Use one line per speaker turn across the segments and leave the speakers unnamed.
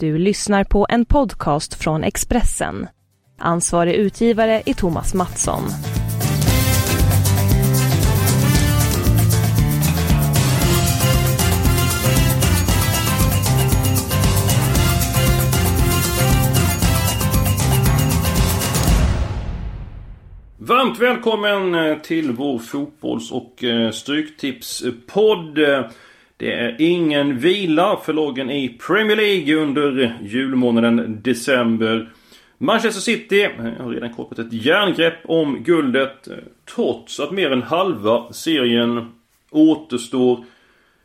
Du lyssnar på en podcast från Expressen. Ansvarig utgivare är Thomas Mattsson.
Varmt välkommen eh, till vår fotbolls och eh, stryktipspodd. Det är ingen vila för lagen i Premier League under julmånaden december. Manchester City har redan kapat ett järngrepp om guldet trots att mer än halva serien återstår.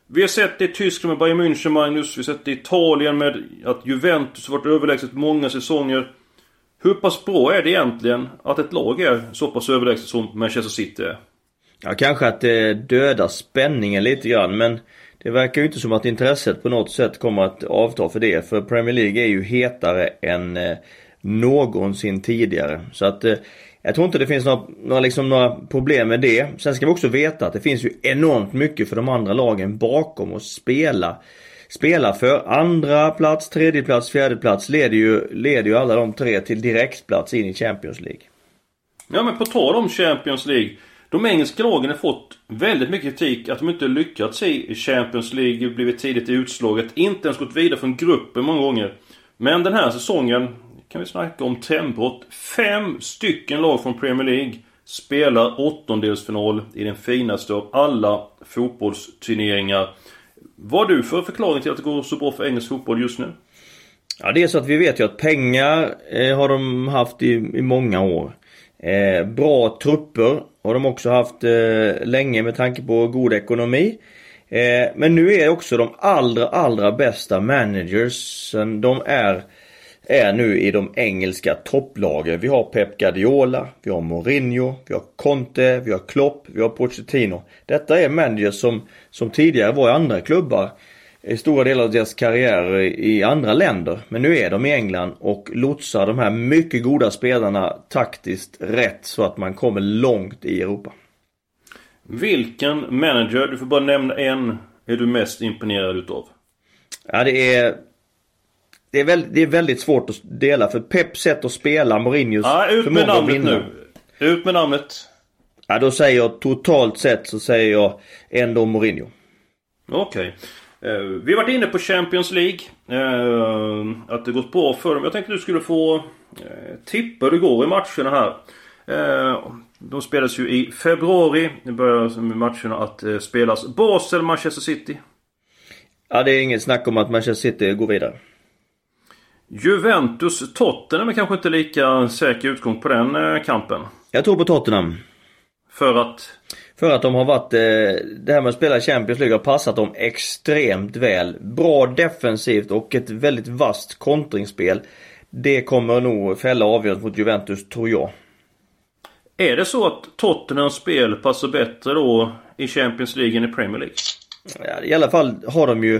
Vi har sett det i Tyskland med Bayern München, Magnus. Vi har sett det i Italien med att Juventus har varit överlägset många säsonger. Hur pass bra är det egentligen att ett lag är så pass överlägset som Manchester City är?
Ja, kanske att det dödar spänningen lite grann men det verkar ju inte som att intresset på något sätt kommer att avta för det. För Premier League är ju hetare än eh, någonsin tidigare. Så att eh, jag tror inte det finns några, några, liksom, några problem med det. Sen ska vi också veta att det finns ju enormt mycket för de andra lagen bakom att spela. Spela för andra plats, tredje plats, fjärde plats leder ju, leder ju alla de tre till direktplats in i Champions League.
Ja men på tal om Champions League. De engelska lagen har fått väldigt mycket kritik att de inte lyckats i Champions League, blivit tidigt utslaget, inte ens gått vidare från gruppen många gånger. Men den här säsongen kan vi snacka om trendbrott. Fem stycken lag från Premier League spelar åttondelsfinal i den finaste av alla fotbollsturneringar. Vad har du för förklaring till att det går så bra för engelsk fotboll just nu?
Ja det är så att vi vet ju att pengar eh, har de haft i, i många år. Eh, bra trupper har de också haft eh, länge med tanke på god ekonomi. Eh, men nu är också de allra, allra bästa managers, de är, är nu i de engelska topplagen. Vi har Pep Guardiola, vi har Mourinho, vi har Conte, vi har Klopp, vi har Pochettino. Detta är managers som, som tidigare var i andra klubbar stora delar av deras karriär i andra länder. Men nu är de i England och lotsar de här mycket goda spelarna taktiskt rätt så att man kommer långt i Europa.
Vilken manager, du får bara nämna en, är du mest imponerad utav?
Ja det är... Det är, väldigt, det är väldigt svårt att dela för Peps sätt att spela, Mourinhos
ja, ut med namnet nu. Ut med namnet.
Ja då säger jag totalt sett så säger jag ändå Mourinho.
Okej. Okay. Eh, vi har varit inne på Champions League. Eh, att det gått bra för dem. Jag tänkte du skulle få eh, tippa hur det går i matcherna här. De spelas ju i februari. Nu börjar matcherna att spelas. Basel, Manchester City.
Ja, det är inget snack om att Manchester City går vidare.
Juventus, Tottenham är kanske inte lika säker utgång på den kampen.
Jag tror på Tottenham.
För att?
För att de har varit, eh, det här med att spela Champions League har passat dem extremt väl. Bra defensivt och ett väldigt vasst kontringsspel. Det kommer nog fälla avgörandet mot Juventus, tror jag.
Är det så att Tottenhams spel passar bättre då i Champions League än i Premier League?
Ja, I alla fall har de ju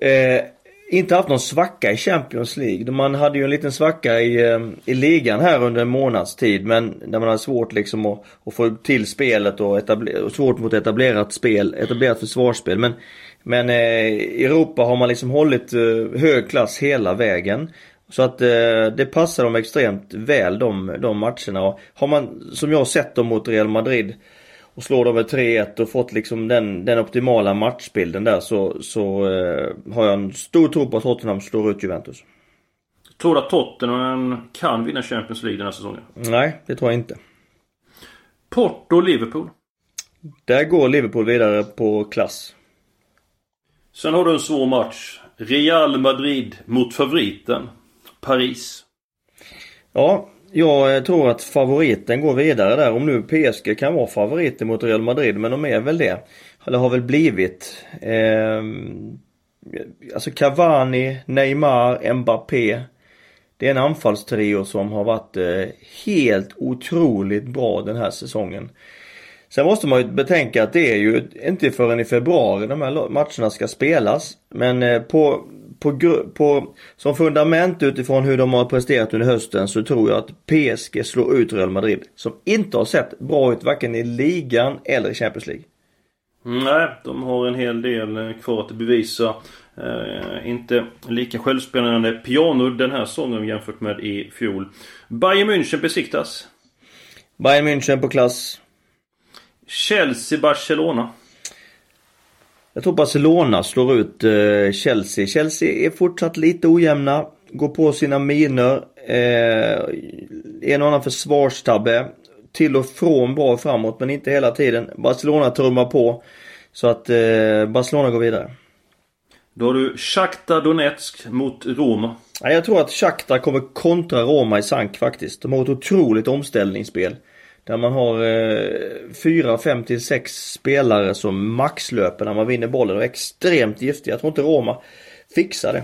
eh, inte haft någon svacka i Champions League. Man hade ju en liten svacka i, ehm, i ligan här under en månads tid men där man hade svårt liksom att, att få till spelet och etabler, svårt mot etablerat spel, etablerat försvarsspel. Men, men eh, i Europa har man liksom hållit eh, hög klass hela vägen. Så att eh, det passar dem extremt väl de, de matcherna. Och har man, som jag sett dem mot Real Madrid och slår dem med 3-1 och fått liksom den, den optimala matchbilden där så, så eh, har jag en stor tro på att Tottenham slår ut Juventus.
Tror du att Tottenham kan vinna Champions League den här säsongen?
Nej, det tror jag inte.
Porto-Liverpool?
Där går Liverpool vidare på klass.
Sen har du en svår match. Real Madrid mot favoriten. Paris.
Ja, jag eh, tror att favoriten går vidare där. Om nu PSG kan vara favoriter mot Real Madrid, men de är väl det. Eller har väl blivit. Eh, alltså Cavani, Neymar, Mbappé. Det är en anfallstrio som har varit eh, helt otroligt bra den här säsongen. Sen måste man ju betänka att det är ju inte förrän i februari de här matcherna ska spelas. Men eh, på på, på, som fundament utifrån hur de har presterat under hösten så tror jag att PSG slår ut Real Madrid. Som inte har sett bra ut varken i ligan eller i Champions League.
Nej, de har en hel del eh, kvar att bevisa. Eh, inte lika självspelande piano den här sången jämfört med i fjol. Bayern München besiktas.
Bayern München på klass.
Chelsea-Barcelona.
Jag tror Barcelona slår ut eh, Chelsea. Chelsea är fortsatt lite ojämna. Går på sina miner. Eh, en och annan försvarstabbe. Till och från bra framåt men inte hela tiden. Barcelona trummar på. Så att eh, Barcelona går vidare.
Då har du Shakhtar Donetsk mot Roma.
Ja, jag tror att Shakhtar kommer kontra Roma i sank faktiskt. De har ett otroligt omställningsspel. Där man har eh, 4, 5 till 6 spelare som maxlöper när man vinner bollen och är extremt giftiga. Jag tror inte Roma fixar det.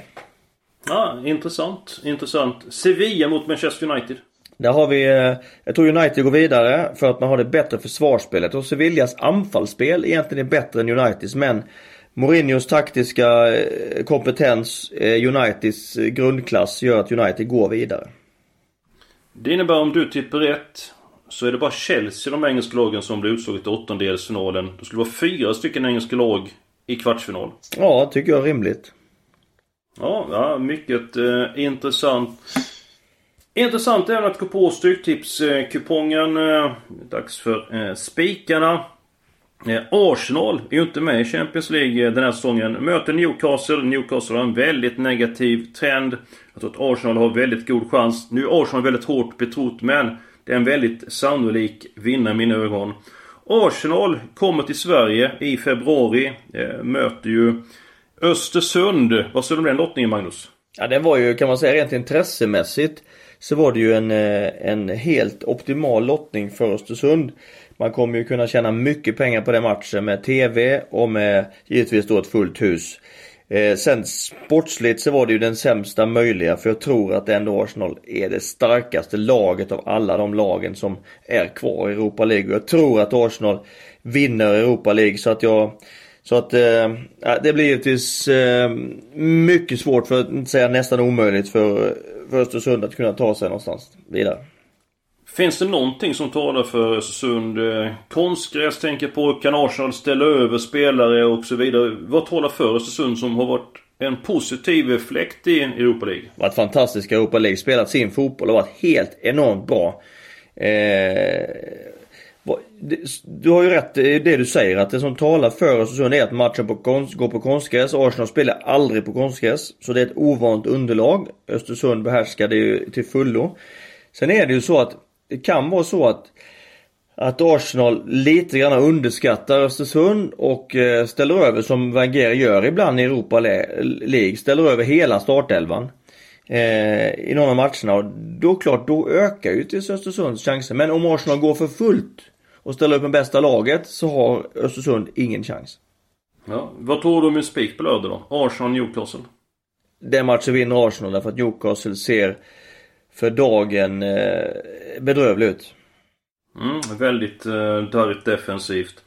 Ja, intressant. Intressant. Sevilla mot Manchester United.
Där har vi, eh, jag tror United går vidare för att man har det bättre försvarsspelet och Sevillas anfallsspel egentligen är bättre än Uniteds men Mourinhos taktiska eh, kompetens, eh, Uniteds grundklass gör att United går vidare.
Det innebär om du tippar rätt så är det bara Chelsea, de engelska lagen, som blir utslaget i åttondelsfinalen. Det skulle vara fyra stycken engelska lag i kvartsfinal.
Ja, tycker jag är rimligt.
Ja, ja mycket eh, intressant. Intressant även att gå på Stryktipskupongen. Eh, dags för eh, spikarna. Eh, Arsenal är ju inte med i Champions League den här säsongen. Möter Newcastle. Newcastle har en väldigt negativ trend. Jag tror att Arsenal har väldigt god chans. Nu är Arsenal väldigt hårt betrott men det är en väldigt sannolik vinnare i mina ögon. Arsenal kommer till Sverige i februari. Eh, möter ju Östersund. Vad säger du om den lottningen Magnus?
Ja den var ju kan man säga rent intressemässigt så var det ju en, eh, en helt optimal lottning för Östersund. Man kommer ju kunna tjäna mycket pengar på den matchen med TV och med givetvis då ett fullt hus. Eh, sen sportsligt så var det ju den sämsta möjliga för jag tror att ändå Arsenal är det starkaste laget av alla de lagen som är kvar i Europa League. Jag tror att Arsenal vinner Europa League så att jag så att eh, det blir givetvis eh, mycket svårt för att inte säga nästan omöjligt för, för Östersund att kunna ta sig någonstans vidare.
Finns det någonting som talar för Östersund? Eh, konstgräs tänker på. Kan Arsenal ställa över spelare och så vidare? Vad talar för Östersund som har varit en positiv fläkt i Europa League?
Varit fantastiska i Europa League. Spelat sin fotboll och varit helt enormt bra. Eh, du har ju rätt i det du säger att det som talar för Östersund är att matchen på konst, går på konstgräs. Arsenal spelar aldrig på konstgräs. Så det är ett ovant underlag. Östersund behärskar det ju till fullo. Sen är det ju så att det kan vara så att att Arsenal lite grann underskattar Östersund och eh, ställer över som Wenger gör ibland i Europa League. Ställer över hela startelvan. Eh, I några av matcherna och då klart, då ökar ju till Östersunds chanser. Men om Arsenal går för fullt och ställer upp med bästa laget så har Östersund ingen chans.
Ja, vad tror du om en spik på lördag då? Arsenal-Newcastle?
Den matchen vinner Arsenal därför att Newcastle ser för dagen eh, bedrövlig ut.
Mm, väldigt eh, darrigt defensivt.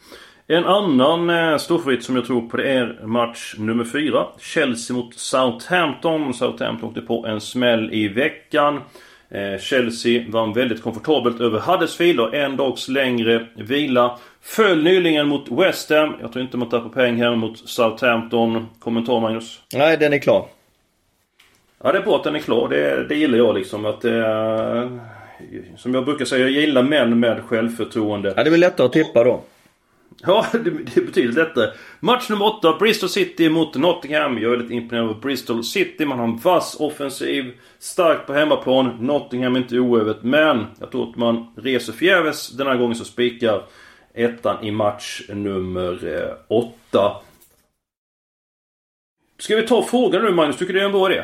En annan eh, storfavorit som jag tror på det är match nummer 4. Chelsea mot Southampton. Southampton åkte på en smäll i veckan. Eh, Chelsea vann väldigt komfortabelt över Huddersfield och en dags längre vila. Föll nyligen mot West Ham. Jag tror inte man tappar poäng här mot Southampton. Kommentar Magnus?
Nej, den är klar.
Ja, det är bra att den är klar. Det, det gillar jag liksom. Att det, som jag brukar säga, jag gillar män med självförtroende.
Ja, det blir lättare att tippa då.
Ja, det, det betyder detta. Match nummer 8, Bristol City mot Nottingham. Jag är lite imponerad av Bristol City. Man har en vass offensiv. Stark på hemmaplan. Nottingham är inte oövet. Men jag tror att man reser förgäves. Den här gången så spikar ettan i match nummer 8. Eh, Ska vi ta frågan nu Magnus? Tycker du det är en bra idé?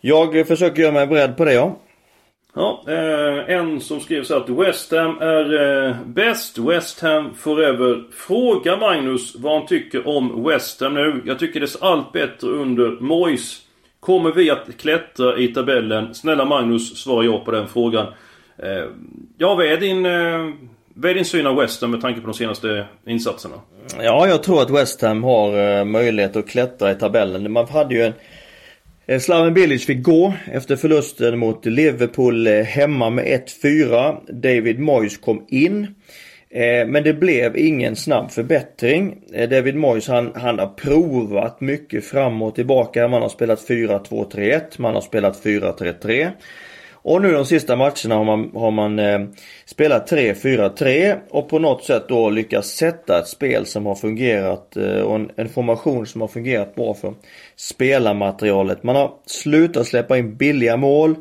Jag försöker göra mig beredd på det ja.
Ja, eh, en som skriver så att West Ham är eh, bäst. West Ham forever. Fråga Magnus vad han tycker om West Ham nu. Jag tycker det ser allt bättre under Moyes. Kommer vi att klättra i tabellen? Snälla Magnus, svara ja på den frågan. Eh, ja, vad är din... Eh, vad är din syn av West Ham med tanke på de senaste insatserna?
Ja, jag tror att West Ham har eh, möjlighet att klättra i tabellen. Man hade ju en Eh, Slaven Bilic fick gå efter förlusten mot Liverpool eh, hemma med 1-4. David Moyes kom in. Eh, men det blev ingen snabb förbättring. David Moyes han, han har provat mycket fram och tillbaka. Man har spelat 4-2-3-1, man har spelat 4-3-3. Och nu de sista matcherna har man, har man eh, spelat 3-4-3 och på något sätt då lyckats sätta ett spel som har fungerat eh, och en, en, formation som har fungerat bra för spelarmaterialet. Man har slutat släppa in billiga mål.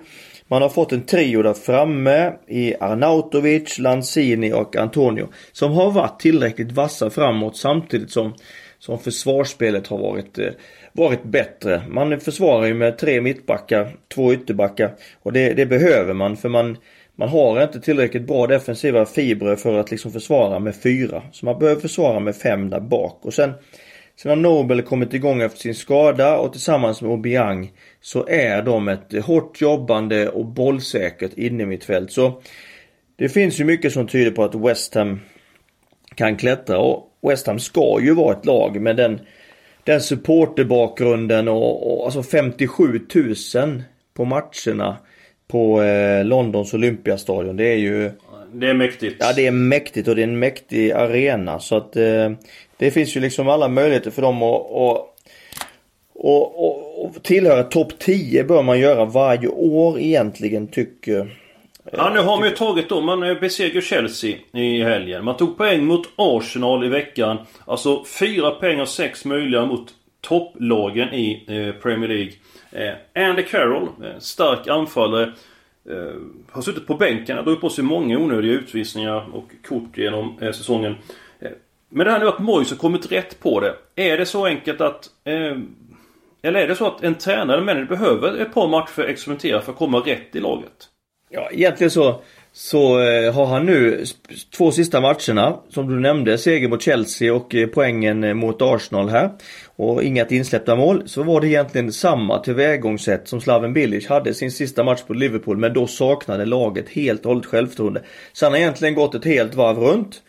Man har fått en trio där framme i Arnautovic, Lanzini och Antonio. Som har varit tillräckligt vassa framåt samtidigt som, som försvarsspelet har varit, eh, varit bättre. Man försvarar ju med tre mittbackar, två ytterbackar. Och det, det behöver man för man, man har inte tillräckligt bra defensiva fibrer för att liksom försvara med fyra. Så man behöver försvara med fem där bak. Och sen Sen har Nobel kommit igång efter sin skada och tillsammans med Obiang så är de ett hårt jobbande och bollsäkert innermittfält. Så det finns ju mycket som tyder på att West Ham kan klättra och West Ham ska ju vara ett lag med den, den supporterbakgrunden och, och alltså 57 000 på matcherna på eh, Londons Olympiastadion. Det är ju
det är mäktigt.
Ja det är mäktigt och det är en mäktig arena så att eh, det finns ju liksom alla möjligheter för dem att och, och, och, och tillhöra topp 10 bör man göra varje år egentligen tycker
Ja nu har man ju tagit då, man eh, besegrar Chelsea i helgen. Man tog poäng mot Arsenal i veckan. Alltså fyra poäng av sex möjliga mot topplagen i eh, Premier League. Eh, Andy Carroll, eh, stark anfallare. Eh, har suttit på bänken, har dragit på sig många onödiga utvisningar och kort genom eh, säsongen. Men det här nu att Moise har kommit rätt på det. Är det så enkelt att... Eller är det så att en tränare, manager, behöver ett par matcher för att experimentera för att komma rätt i laget?
Ja, egentligen så så eh, har han nu två sista matcherna som du nämnde, seger mot Chelsea och eh, poängen eh, mot Arsenal här. Och inget insläppta mål. Så var det egentligen samma tillvägagångssätt som Slaven Bilic hade sin sista match på Liverpool. Men då saknade laget helt och hållet självförtroende. Så han har egentligen gått ett helt varv runt.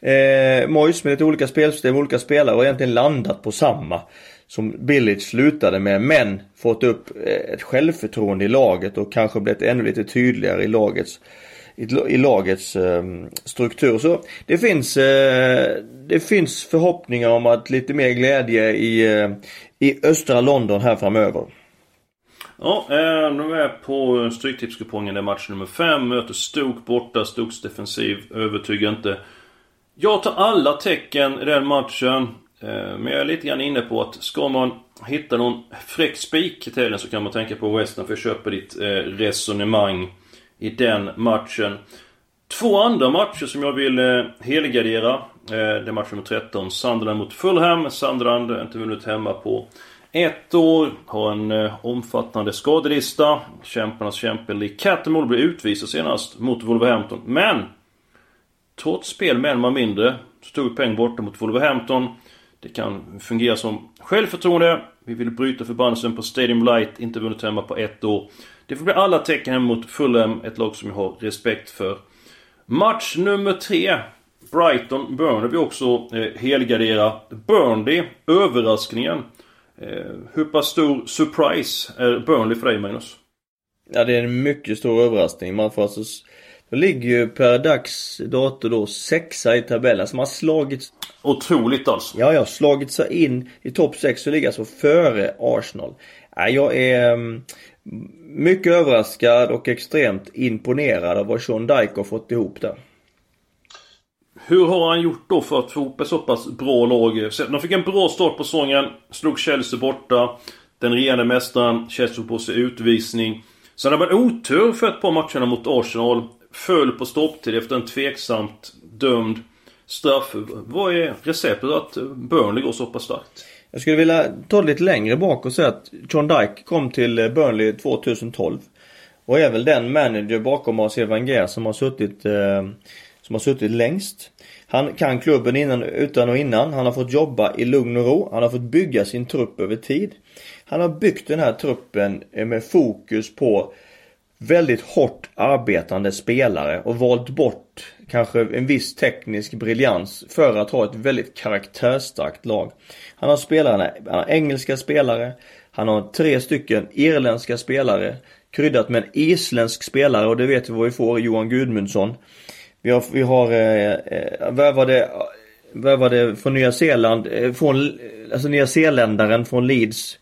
Eh, Moyes med lite olika spelsystem, olika spelare och egentligen landat på samma som Billage slutade med men fått upp eh, ett självförtroende i laget och kanske blivit ännu lite tydligare i lagets i, lagets ehm, struktur. Så det finns, eh, det finns förhoppningar om att lite mer glädje i, eh, i östra London här framöver.
Ja, eh, nu är jag på Stryktipskupongen. Det är match nummer 5. Möter Stoke borta. Stokes defensiv övertygar inte. Jag tar alla tecken i den matchen. Eh, men jag är lite grann inne på att ska man hitta någon fräck spik i helgen så kan man tänka på Western för att köpa ditt eh, resonemang i den matchen. Två andra matcher som jag vill eh, helgardera. Det är match nummer 13. Sunderland mot Fulham. Sunderland har inte vunnit hemma på ett år. Har en omfattande skadelista. Kämparnas kämpe Lee Cattermole blev utvisad senast mot Wolverhampton. Men! Trots spel med en man mindre så tog vi poäng borta mot Wolverhampton. Det kan fungera som självförtroende. Vi vill bryta förbannelsen på Stadium Light. Inte vunnit hemma på ett år. Det får bli alla tecken hem mot Fulham, ett lag som jag har respekt för. Match nummer tre. Brighton Burnley vi också eh, helgardera. Burnley, överraskningen. Eh, hur pass stor surprise är Burnley för dig Magnus?
Ja det är en mycket stor överraskning. Man får alltså de ligger ju per dags dator då sexa i tabellen. Som har slagit...
Otroligt alltså.
Ja, ja. Slagit sig in i topp 6 och ligger alltså före Arsenal. Ja, jag är mm, mycket överraskad och extremt imponerad av vad Sean Dyke har fått ihop där.
Hur har han gjort då för att få ihop ett så pass bra lag? De fick en bra start på säsongen. Slog Chelsea borta. Den regerande mästaren, Chelsea på sig utvisning. Sen hade man otur för ett par matcherna mot Arsenal. Föll på stopptid efter en tveksamt dömd straff. Vad är receptet att Burnley går så pass starkt?
Jag skulle vilja ta det lite längre bak och säga att John Dyke kom till eh, Burnley 2012. Och är väl den manager bakom Arsene Wenger som har suttit eh, som har suttit längst. Han kan klubben innan, utan och innan. Han har fått jobba i lugn och ro. Han har fått bygga sin trupp över tid. Han har byggt den här truppen eh, med fokus på väldigt hårt arbetande spelare och valt bort kanske en viss teknisk briljans för att ha ett väldigt karaktärsstarkt lag. Han har spelarna, han har engelska spelare, han har tre stycken irländska spelare kryddat med en isländsk spelare och det vet vi vad vi får, Johan Gudmundsson. Vi har, vi har eh, eh värvade, värvade från Nya Zeeland, eh, från, alltså Nya Zeeländaren från Leeds,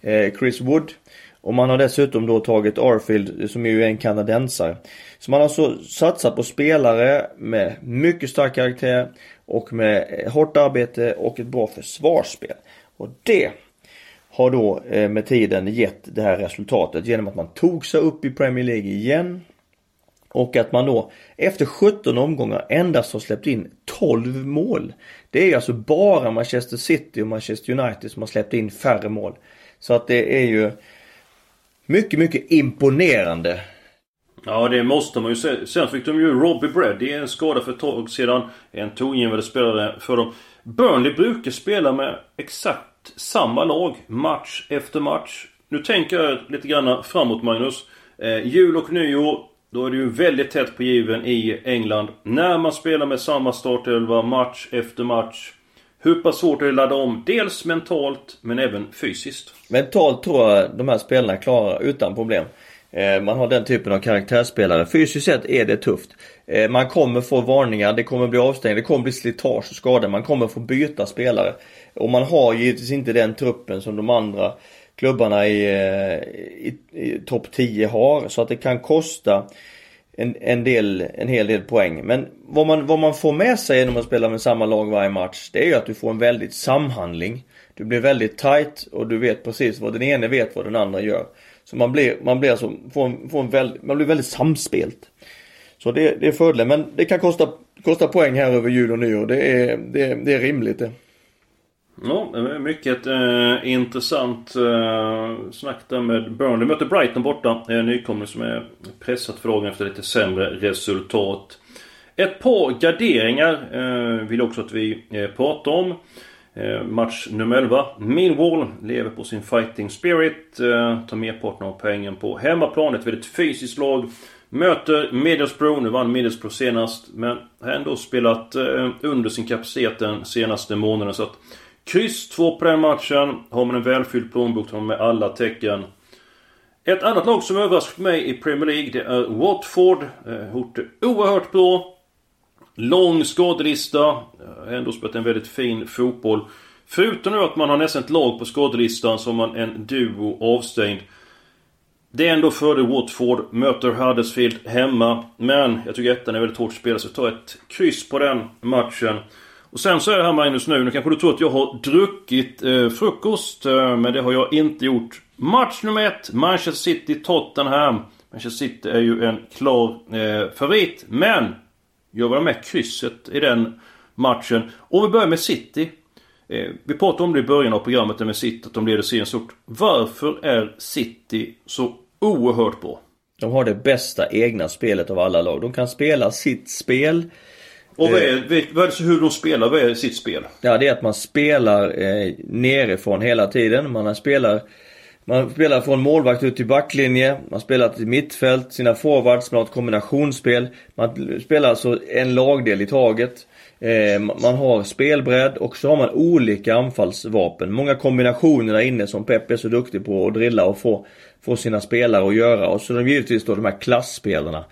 eh, Chris Wood. Och man har dessutom då tagit Arfield som ju är en kanadensare. Så man har alltså satsat på spelare med mycket stark karaktär och med hårt arbete och ett bra försvarsspel. Och det har då eh, med tiden gett det här resultatet genom att man tog sig upp i Premier League igen. Och att man då efter 17 omgångar endast har släppt in 12 mål. Det är alltså bara Manchester City och Manchester United som har släppt in färre mål. Så att det är ju mycket, mycket imponerande.
Ja, det måste man ju säga. Sen fick de ju Robbie Brady, en skada för ett tag sedan. En tongivande spelare för dem. Burnley brukar spela med exakt samma lag match efter match. Nu tänker jag lite grann framåt Magnus. Eh, jul och nyår, då är det ju väldigt tätt på given i England. När man spelar med samma startelva match efter match. Hur pass svårt är det att ladda om? Dels mentalt, men även fysiskt.
Mentalt tror jag de här spelarna klarar utan problem. Eh, man har den typen av karaktärsspelare. Fysiskt sett är det tufft. Eh, man kommer få varningar, det kommer bli avstängning, det kommer bli slitage och skador. Man kommer få byta spelare. Och man har givetvis inte den truppen som de andra klubbarna i, eh, i, i topp 10 har. Så att det kan kosta en, en, del, en hel del poäng. Men vad man, vad man får med sig när man spelar med samma lag varje match, det är ju att du får en väldigt samhandling. Du blir väldigt tight och du vet precis vad den ene vet vad den andra gör. Så man blir, man blir alltså, får en, får en väldigt, man blir väldigt samspelt. Så det, det är fördelen. Men det kan kosta, kosta poäng här över jul och nyår. Det är, det, det är rimligt det.
Ja, mycket eh, intressant eh, snack där med Burnley. Möter Brighton borta. En nykomling som är pressat för dagen efter lite sämre resultat. Ett par garderingar eh, vill också att vi eh, pratar om. Eh, match nummer 11. Millwall lever på sin fighting spirit. Eh, tar merparten av poängen på hemmaplan. Ett väldigt fysiskt lag. Möter Middlesbrough. Nu vann Middlesbrough senast. Men har ändå spelat eh, under sin kapacitet den senaste månaden. Så att Kryss 2 på den matchen. Har man en välfylld plånbok med alla tecken. Ett annat lag som överraskat mig i Premier League det är Watford. Eh, hort gjort det oerhört bra. Lång skadelista. Eh, ändå spelat en väldigt fin fotboll. Förutom nu att man har nästan ett lag på skadelistan så har man en duo avstängd. Det är ändå fördel Watford. Möter Huddersfield hemma. Men jag tycker ettan är väldigt hårt spelad så ta ett kryss på den matchen. Och sen så är det här Magnus nu, nu kanske du tror att jag har druckit eh, frukost. Eh, men det har jag inte gjort. Match nummer ett, Manchester City-Tottenham. Manchester City är ju en klar eh, favorit. Men jag var med krysset i den matchen. Om vi börjar med City. Eh, vi pratade om det i början av programmet med City, att de leder serien stort. Varför är City så oerhört bra?
De har det bästa egna spelet av alla lag. De kan spela sitt spel.
Och vad är, vad är hur de spelar? Vad är sitt spel?
Ja, det är att man spelar eh, nerifrån hela tiden. Man spelar man spelar från målvakt ut till backlinje, man spelar till mittfält, sina forwards, man har ett kombinationsspel. Man spelar alltså en lagdel i taget. Eh, man har spelbredd och så har man olika anfallsvapen. Många kombinationer där inne som Pep är så duktig på att drilla och få, få sina spelare att göra. Och så är det givetvis då de här klassspelarna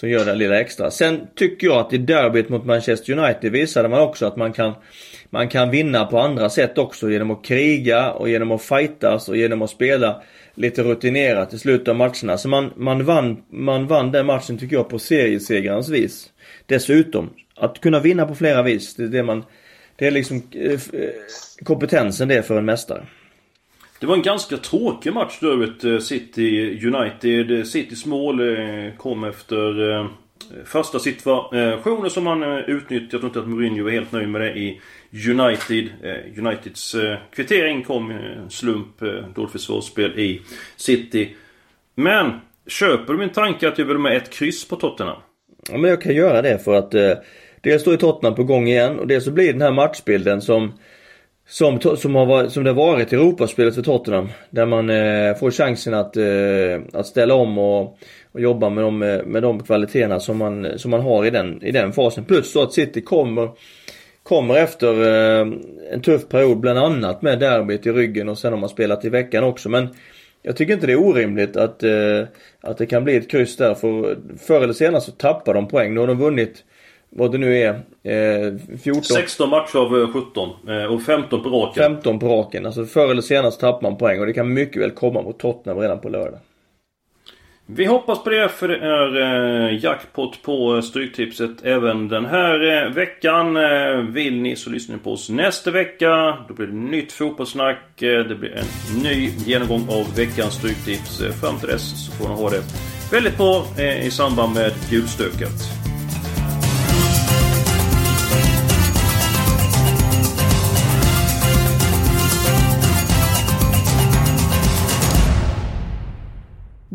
som gör det lilla extra. Sen tycker jag att i derbyt mot Manchester United visade man också att man kan man kan vinna på andra sätt också genom att kriga och genom att fightas och genom att spela lite rutinerat i slutet av matcherna. Så man, man, vann, man vann den matchen tycker jag på seriesegrarens vis. Dessutom, att kunna vinna på flera vis, det är det man... Det är liksom eh, eh, kompetensen det är för en mästare.
Det var en ganska tråkig match då, City United. Eh, Citys mål eh, kom efter eh, första situationer som man utnyttjat. Jag tror inte att Mourinho var helt nöjd med det i United. Uniteds kvittering kom en slump. Dåligt försvarsspel i City. Men köper du min tanke att jag vill med ett kryss på Tottenham?
Ja men jag kan göra det för att Dels står ju Tottenham på gång igen och dels så blir den här matchbilden som som, som, har varit, som det har varit i Europaspelet för Tottenham. Där man eh, får chansen att, eh, att ställa om och, och jobba med de, eh, med de kvaliteterna som man, som man har i den, i den fasen. Plus så att City kommer, kommer efter eh, en tuff period bland annat med derbyt i ryggen och sen har man spelat i veckan också. Men jag tycker inte det är orimligt att, eh, att det kan bli ett kryss där för förr eller senare så tappar de poäng. Nu har de vunnit vad det nu är, eh, 14...
16 matcher av 17 eh, och 15 på raken.
15 på raken. Alltså förr eller senare tappar man poäng och det kan mycket väl komma mot Tottenham redan på lördag.
Vi hoppas på det för det är eh, jackpot på Stryktipset även den här eh, veckan. Eh, vill ni så lyssnar ni på oss nästa vecka. Då blir det nytt fotbollssnack. Eh, det blir en ny genomgång av veckans Stryktips. Eh, fram till dess så får ni ha det väldigt bra eh, i samband med julstöket.